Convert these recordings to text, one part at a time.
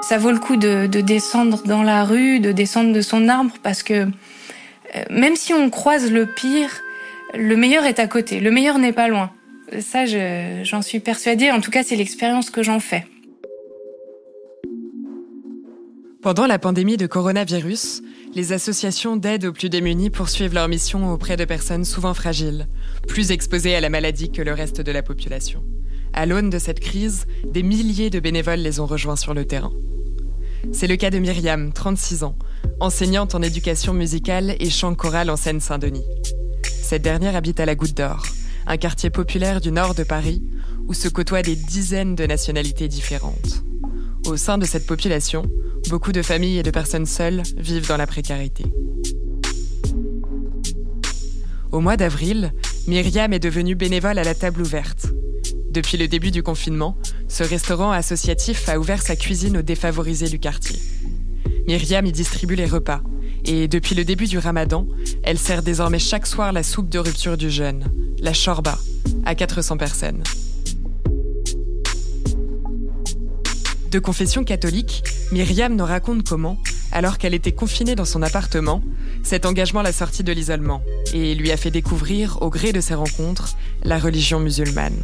Ça vaut le coup de, descendre dans la rue, de descendre de son arbre, parce que euh, même si on croise le pire, le meilleur est à côté, le meilleur n'est pas loin. Ça, j'en suis persuadée, en tout cas c'est l'expérience que j'en fais. Pendant la pandémie de coronavirus, les associations d'aide aux plus démunis poursuivent leur mission auprès de personnes souvent fragiles, plus exposées à la maladie que le reste de la population. À l'aune de cette crise, des milliers de bénévoles les ont rejoints sur le terrain. C'est le cas de Myriam, 36 ans, enseignante en éducation musicale et chant choral en Seine-Saint-Denis. Cette dernière habite à la Goutte d'Or, un quartier populaire du nord de Paris où se côtoient des dizaines de nationalités différentes. Au sein de cette population, beaucoup de familles et de personnes seules vivent dans la précarité. Au mois d'avril, Myriam est devenue bénévole à la table ouverte, depuis le début du confinement, ce restaurant associatif a ouvert sa cuisine aux défavorisés du quartier. Myriam y distribue les repas. Et depuis le début du ramadan, elle sert désormais chaque soir la soupe de rupture du jeûne, la shorba, à 400 personnes. De confession catholique, Myriam nous raconte comment, alors qu'elle était confinée dans son appartement, cet engagement l'a sortie de l'isolement et lui a fait découvrir, au gré de ses rencontres, la religion musulmane.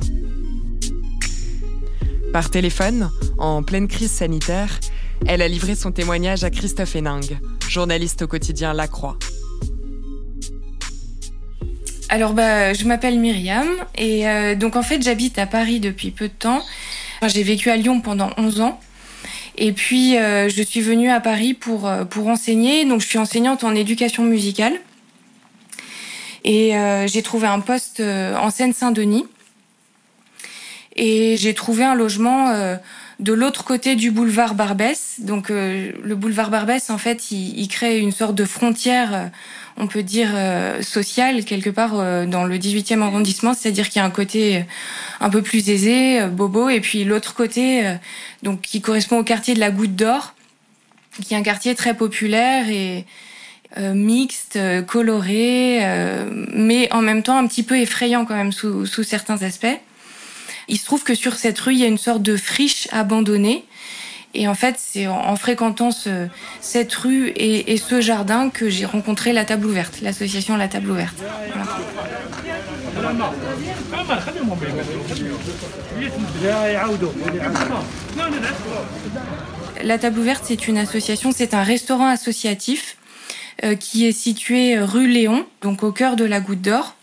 Par téléphone, en pleine crise sanitaire, elle a livré son témoignage à Christophe Héningue, journaliste au quotidien La Croix. Alors bah, je m'appelle Myriam et euh, donc en fait j'habite à Paris depuis peu de temps. j'ai vécu à Lyon pendant 11 ans et puis euh, je suis venue à Paris pour, euh, pour enseigner. Donc je suis enseignante en éducation musicale et j'ai trouvé un poste en Seine-Saint-Denis et j'ai trouvé un logement euh, de l'autre côté du boulevard Barbès. Donc euh, le boulevard Barbès, en fait, il, il, crée une sorte de frontière, euh, on peut dire sociale quelque part dans le 18e arrondissement, c'est-à-dire qu'il y a un côté un peu plus aisé, bobo, et puis l'autre côté, donc qui correspond au quartier de la Goutte d'Or, qui est un quartier très populaire et mixte, coloré, mais en même temps un petit peu effrayant quand même sous, sous certains aspects. Il se trouve que sur cette rue, il y a une sorte de friche abandonnée. Et en fait, c'est en fréquentant cette rue et, ce jardin que j'ai rencontré la table ouverte, l'association La Table Ouverte. La Table Ouverte, c'est une association, c'est un restaurant associatif euh, qui est situé rue Léon, donc au cœur de la Goutte d'Or.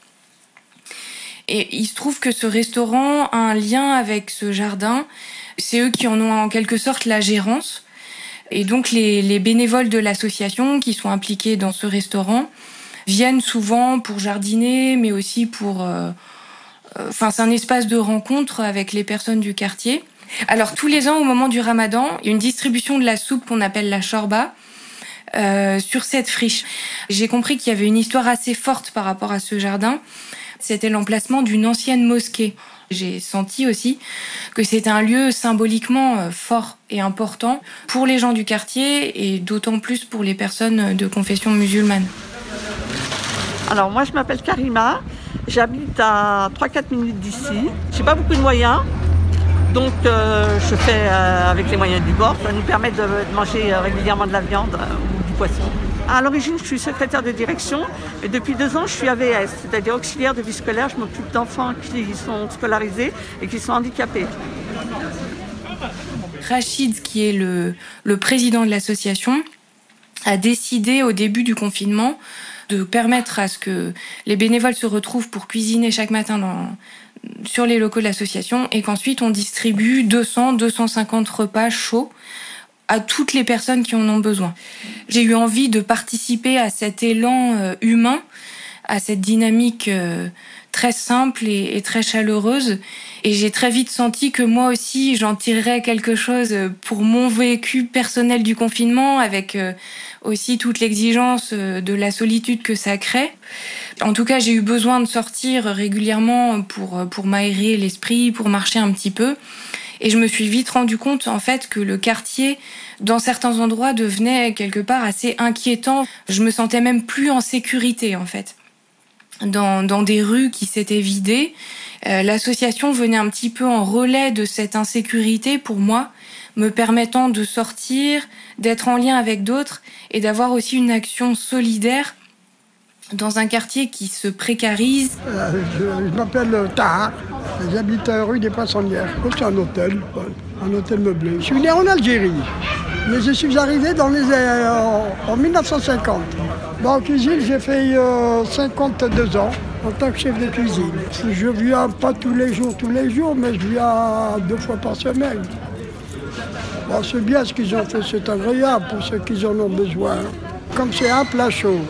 Et il se trouve que ce restaurant a un lien avec ce jardin. C'est eux qui en ont en quelque sorte la gérance. Et donc les, bénévoles de l'association qui sont impliqués dans ce restaurant viennent souvent pour jardiner, mais aussi pour... Euh, euh, enfin, c'est un espace de rencontre avec les personnes du quartier. Alors tous les ans, au moment du ramadan, il y a une distribution de la soupe qu'on appelle la shorba. Euh, sur cette friche. J'ai compris qu'il y avait une histoire assez forte par rapport à ce jardin c'était l'emplacement d'une ancienne mosquée. J'ai senti aussi que c'était un lieu symboliquement euh, fort et important pour les gens du quartier et d'autant plus pour les personnes de confession musulmane. Alors moi je m'appelle Karima, j'habite à 3-4 minutes d'ici. J'ai pas beaucoup de moyens, donc euh, je fais euh, avec les moyens du bord. Ça nous permet de, manger régulièrement de la viande ou du poisson. À l'origine, je suis secrétaire de direction et depuis deux ans, je suis AVS, c'est-à-dire auxiliaire de vie scolaire. Je m'occupe d'enfants qui sont scolarisés et qui sont handicapés. Rachid, qui est le, président de l'association, a décidé au début du confinement de permettre à ce que les bénévoles se retrouvent pour cuisiner chaque matin sur les locaux de l'association et qu'ensuite on distribue 200, 250 repas chauds à toutes les personnes qui en ont besoin. J'ai eu envie de participer à cet élan euh, humain, à cette dynamique euh, très simple et, très chaleureuse. Et j'ai très vite senti que moi aussi, j'en tirerais quelque chose pour mon vécu personnel du confinement, avec euh, aussi toute l'exigence de la solitude que ça crée. En tout cas, j'ai eu besoin de sortir régulièrement pour, pour m'aérer l'esprit, pour marcher un petit peu. Et je me suis vite rendu compte, en fait, que le quartier, dans certains endroits, devenait quelque part assez inquiétant. Je me sentais même plus en sécurité, en fait. Dans, dans des rues qui s'étaient vidées, euh, l'association venait un petit peu en relais de cette insécurité pour moi, me permettant de sortir, d'être en lien avec d'autres et d'avoir aussi une action solidaire dans un quartier qui se précarise. Euh, je, m'appelle Tahar, j'habite rue des Poissonnières. C'est un hôtel, un hôtel meublé. Je suis né en Algérie, mais je suis arrivé dans les, euh, en 1950. en cuisine, j'ai fait 52 euh, ans en tant que chef de cuisine. Je viens pas tous les jours, tous les jours, mais je viens deux fois par semaine. c'est bien ce qu'ils ont fait, c'est agréable pour ceux qui en ont besoin. Comme c'est un plat chaud,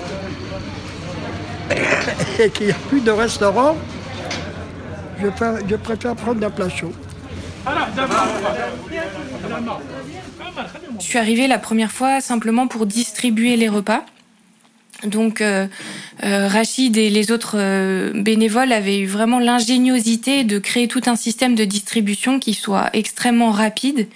et qu'il n'y a plus de restaurant, je, préfère prendre un plat chaud. Je suis arrivée la première fois simplement pour distribuer les repas. Donc euh, euh, Rachid et les autres euh, bénévoles avaient eu vraiment l'ingéniosité de créer tout un système de distribution qui soit extrêmement rapide,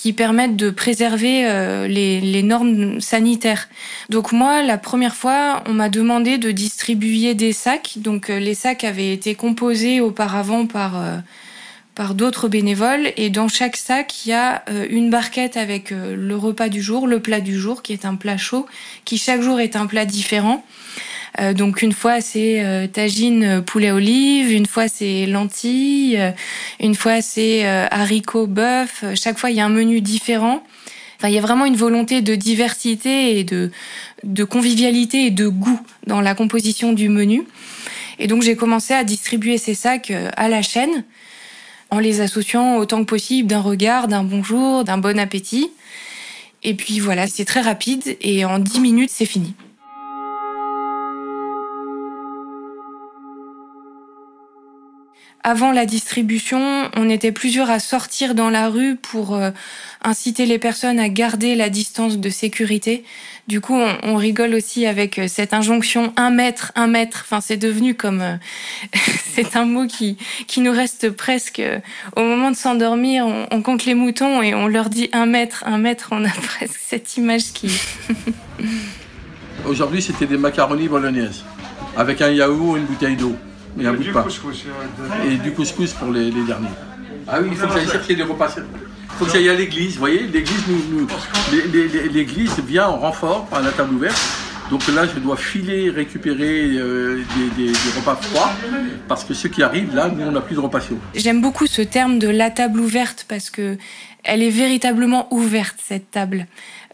qui permette de préserver les, les, normes sanitaires. Donc moi, la première fois, on m'a demandé de distribuer des sacs. Donc les sacs avaient été composés auparavant par par d'autres bénévoles et dans chaque sac il y a euh, une barquette avec euh, le repas du jour, le plat du jour qui est un plat chaud qui chaque jour est un plat différent. Euh, donc une fois c'est tagine poulet olive, une fois c'est lentilles, une fois c'est haricots bœuf. Chaque fois il y a un menu différent. Enfin, il y a vraiment une volonté de diversité et de, de convivialité et de goût dans la composition du menu. Et donc j'ai commencé à distribuer ces sacs à la chaîne en les associant autant que possible d'un regard, d'un bonjour, d'un bon appétit. Et puis voilà, c'est très rapide et en 10 minutes, c'est fini. Avant la distribution, on était plusieurs à sortir dans la rue pour euh, inciter les personnes à garder la distance de sécurité. Du coup, on, rigole aussi avec euh, cette injonction un mètre, un mètre. Enfin, c'est devenu comme euh, c'est un mot qui qui nous reste presque au moment de s'endormir. On, on, compte les moutons et on leur dit un mètre, un mètre. On a presque cette image qui. Aujourd'hui, c'était des macaronis bolognaises avec un yaourt et une bouteille d'eau et un bout de pain. Et du couscous pour les, derniers. Ah oui, il faut que j'aille chercher les repas. Il faut que j'aille à l'église, vous voyez L'église nous, l'église vient en renfort à la table ouverte. Donc là, je dois filer, récupérer euh, des, repas froids, parce que ceux qui arrivent, là, nous, on n'a plus de repas chauds. J'aime beaucoup ce terme de la table ouverte, parce que elle est véritablement ouverte, cette table.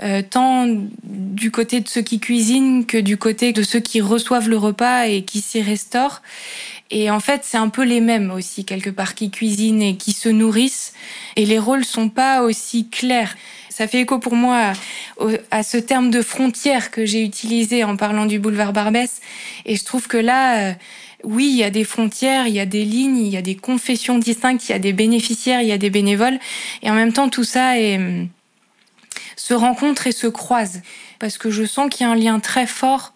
Euh, tant du côté de ceux qui cuisinent que du côté de ceux qui reçoivent le repas et qui s'y restaurent. Et en fait, c'est un peu les mêmes aussi, quelque part, qui cuisinent et qui se nourrissent. Et les rôles sont pas aussi clairs. Ça fait écho pour moi à, ce terme de frontière que j'ai utilisé en parlant du boulevard Barbès. Et je trouve que là, euh, oui, il y a des frontières, il y a des lignes, il y a des confessions distinctes, il y a des bénéficiaires, il y a des bénévoles. Et en même temps, tout ça est, hum, se rencontrent et se croisent. Parce que je sens qu'il y a un lien très fort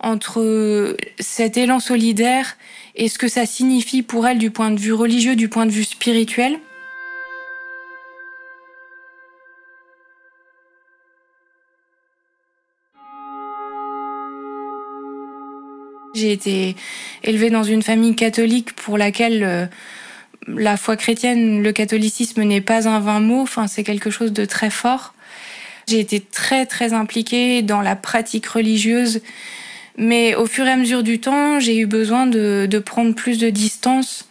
entre cet élan solidaire et ce que ça signifie pour elle du point de vue religieux, du point de vue spirituel. J'ai été élevée dans une famille catholique pour laquelle euh, la foi chrétienne, le catholicisme n'est pas un vain mot, enfin c'est quelque chose de très fort. J'ai été très très impliquée dans la pratique religieuse, mais au fur et à mesure du temps, j'ai eu besoin de, de prendre plus de distance.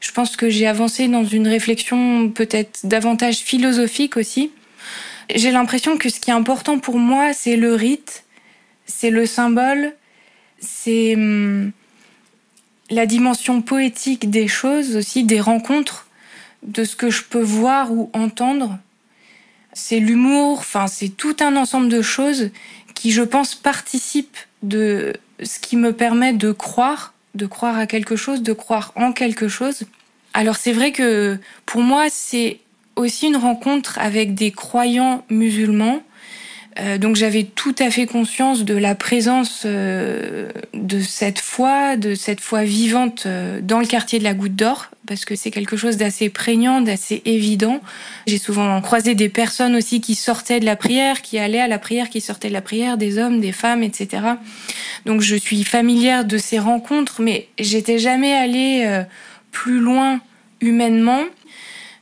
Je pense que j'ai avancé dans une réflexion peut-être davantage philosophique aussi. J'ai l'impression que ce qui est important pour moi, c'est le rite, c'est le symbole, c'est hum, la dimension poétique des choses aussi, des rencontres, de ce que je peux voir ou entendre c'est l'humour, enfin c'est tout un ensemble de choses qui, je pense, participent de ce qui me permet de croire, de croire à quelque chose, de croire en quelque chose. Alors c'est vrai que pour moi, c'est aussi une rencontre avec des croyants musulmans euh, donc j'avais tout à fait conscience de la présence euh, de cette foi, de cette foi vivante euh, dans le quartier de la Goutte d'Or, parce que c'est quelque chose d'assez prégnant, d'assez évident. J'ai souvent croisé des personnes aussi qui sortaient de la prière, qui allaient à la prière, qui sortaient de la prière, des hommes, des femmes, etc. Donc je suis familière de ces rencontres, mais j'étais jamais allée plus loin humainement.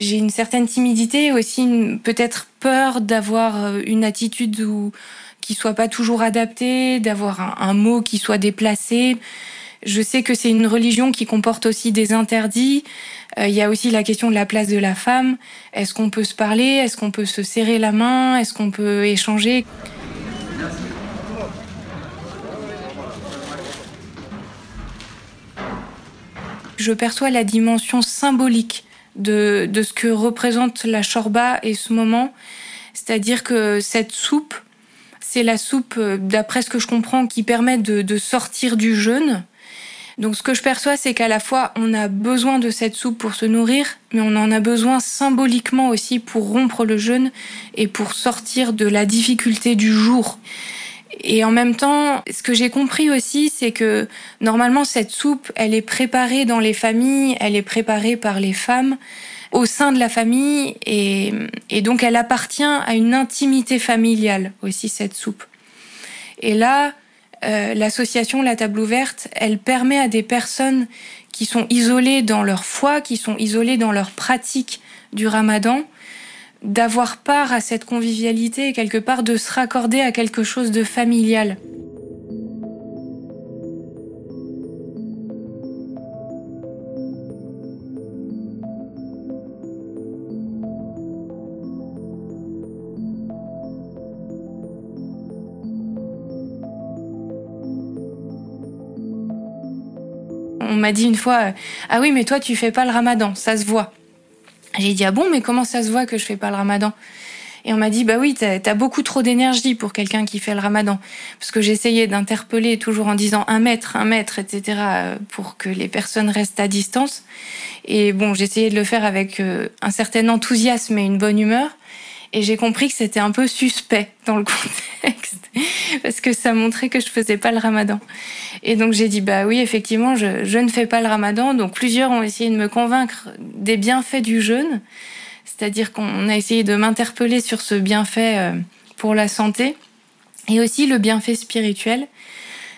J'ai une certaine timidité aussi, peut-être peur d'avoir euh, une attitude où, qui soit pas toujours adaptée, d'avoir un, mot qui soit déplacé. Je sais que c'est une religion qui comporte aussi des interdits. Euh, il y a aussi la question de la place de la femme. Est-ce qu'on peut se parler? Est-ce qu'on peut se serrer la main? Est-ce qu'on peut échanger? Je perçois la dimension symbolique de, ce que représente la chorba et ce moment. C'est-à-dire que cette soupe, c'est la soupe, euh, d'après ce que je comprends, qui permet de sortir du jeûne. Donc ce que je perçois, c'est qu'à la fois, on a besoin de cette soupe pour se nourrir, mais on en a besoin symboliquement aussi pour rompre le jeûne et pour sortir de la difficulté du jour. Et en même temps, ce que j'ai compris aussi, c'est que normalement cette soupe, elle est préparée dans les familles, elle est préparée par les femmes au sein de la famille et, donc elle appartient à une intimité familiale aussi cette soupe. Et là, euh, l'association La Table Ouverte, elle permet à des personnes qui sont isolées dans leur foi, qui sont isolées dans leur pratique du ramadan, d'avoir part à cette convivialité et quelque part de se raccorder à quelque chose de familial. On m'a dit une fois, ah oui, mais toi tu fais pas le ramadan, ça se voit. J'ai dit ah bon mais comment ça se voit que je fais pas le ramadan? Et on m'a dit bah oui t'as as beaucoup trop d'énergie pour quelqu'un qui fait le ramadan. Parce que j'essayais d'interpeller toujours en disant un mètre un mètre etc pour que les personnes restent à distance. Et bon j'essayais de le faire avec euh, un certain enthousiasme et une bonne humeur et j'ai compris que c'était un peu suspect dans le contexte parce que ça montrait que je faisais pas le ramadan. Et donc j'ai dit bah oui effectivement je, je, ne fais pas le ramadan. Donc plusieurs ont essayé de me convaincre des bienfaits du jeûne, c'est-à-dire qu'on a essayé de m'interpeller sur ce bienfait euh, pour la santé et aussi le bienfait spirituel.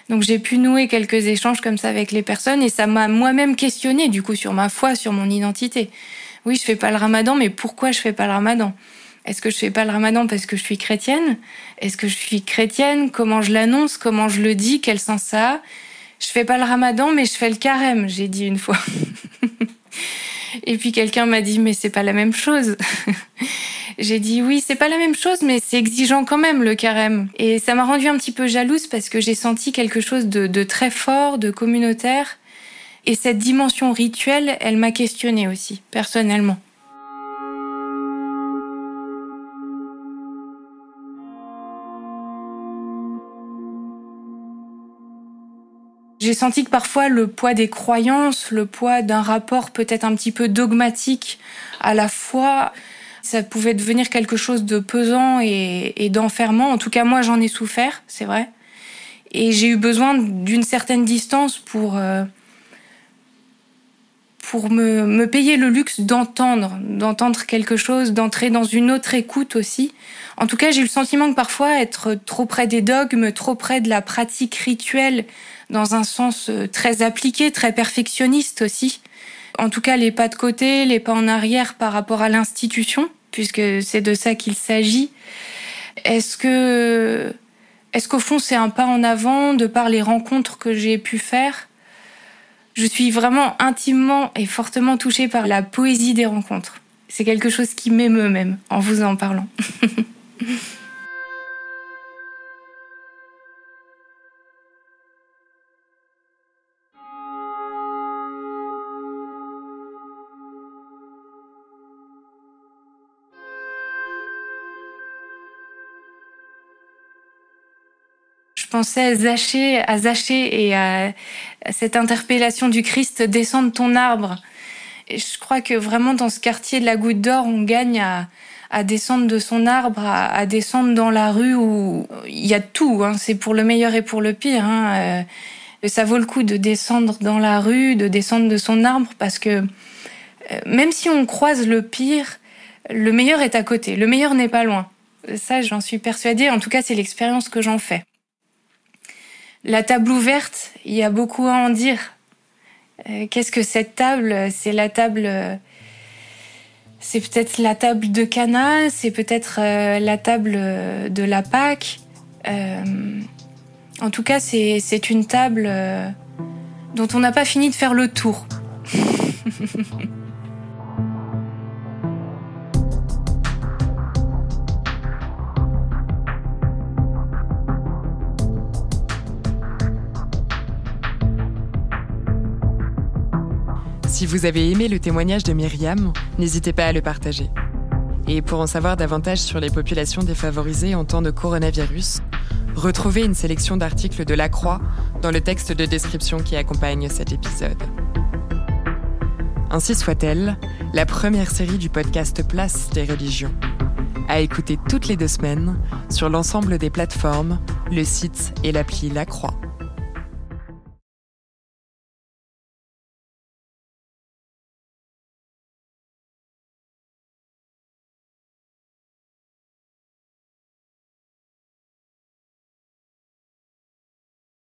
Donc j'ai pu nouer quelques échanges comme ça avec les personnes et ça m'a moi-même questionné du coup sur ma foi, sur mon identité. Oui, je fais pas le ramadan, mais pourquoi je fais pas le ramadan? Est-ce que je fais pas le ramadan parce que je suis chrétienne? Est-ce que je suis chrétienne? Comment je l'annonce? Comment je le dis? Quel sens ça a? Je fais pas le ramadan, mais je fais le carême, j'ai dit une fois. Et puis quelqu'un m'a dit mais c'est pas la même chose. j'ai dit oui, c'est pas la même chose, mais c'est exigeant quand même le carême. Et ça m'a rendu un petit peu jalouse parce que j'ai senti quelque chose de, de, très fort, de communautaire. Et cette dimension rituelle, elle m'a questionnée aussi, personnellement. J'ai senti que parfois le poids des croyances, le poids d'un rapport peut-être un petit peu dogmatique à la foi, ça pouvait devenir quelque chose de pesant et, d'enfermant. En tout cas, moi, j'en ai souffert, c'est vrai. Et j'ai eu besoin d'une certaine distance pour, euh, pour me, me payer le luxe d'entendre, d'entendre quelque chose, d'entrer dans une autre écoute aussi. En tout cas, j'ai eu le sentiment que parfois être trop près des dogmes, trop près de la pratique rituelle, dans un sens euh, très appliqué, très perfectionniste aussi. En tout cas, les pas de côté, les pas en arrière par rapport à l'institution, puisque c'est de ça qu'il s'agit. Est-ce que, est-ce qu'au fond, c'est un pas en avant de par les rencontres que j'ai pu faire? Je suis vraiment intimement et fortement touchée par la poésie des rencontres. C'est quelque chose qui m'émeut même en vous en parlant. pensais à Zaché, à et à, cette interpellation du Christ descendre ton arbre. Et je crois que vraiment dans ce quartier de la Goutte d'Or, on gagne à, à descendre de son arbre, à, descendre dans la rue où il y a tout. Hein. C'est pour le meilleur et pour le pire. Hein. Euh, ça vaut le coup de descendre dans la rue, de descendre de son arbre, parce que euh, même si on croise le pire, le meilleur est à côté. Le meilleur n'est pas loin. Ça, j'en suis persuadée. En tout cas, c'est l'expérience que j'en fais. La table ouverte, il y a beaucoup à en dire. Euh, qu'est-ce que cette table? C'est la table. C'est peut-être la table de Cana, c'est peut-être euh, la table de la Pâque. Euh, en tout cas, c'est une table dont on n'a pas fini de faire le tour. vous avez aimé le témoignage de Myriam, n'hésitez pas à le partager. Et pour en savoir davantage sur les populations défavorisées en temps de coronavirus, retrouvez une sélection d'articles de La Croix dans le texte de description qui accompagne cet épisode. Ainsi soit-elle, la première série du podcast Place des religions. À écouter toutes les deux semaines sur l'ensemble des plateformes, le site et l'appli La Croix.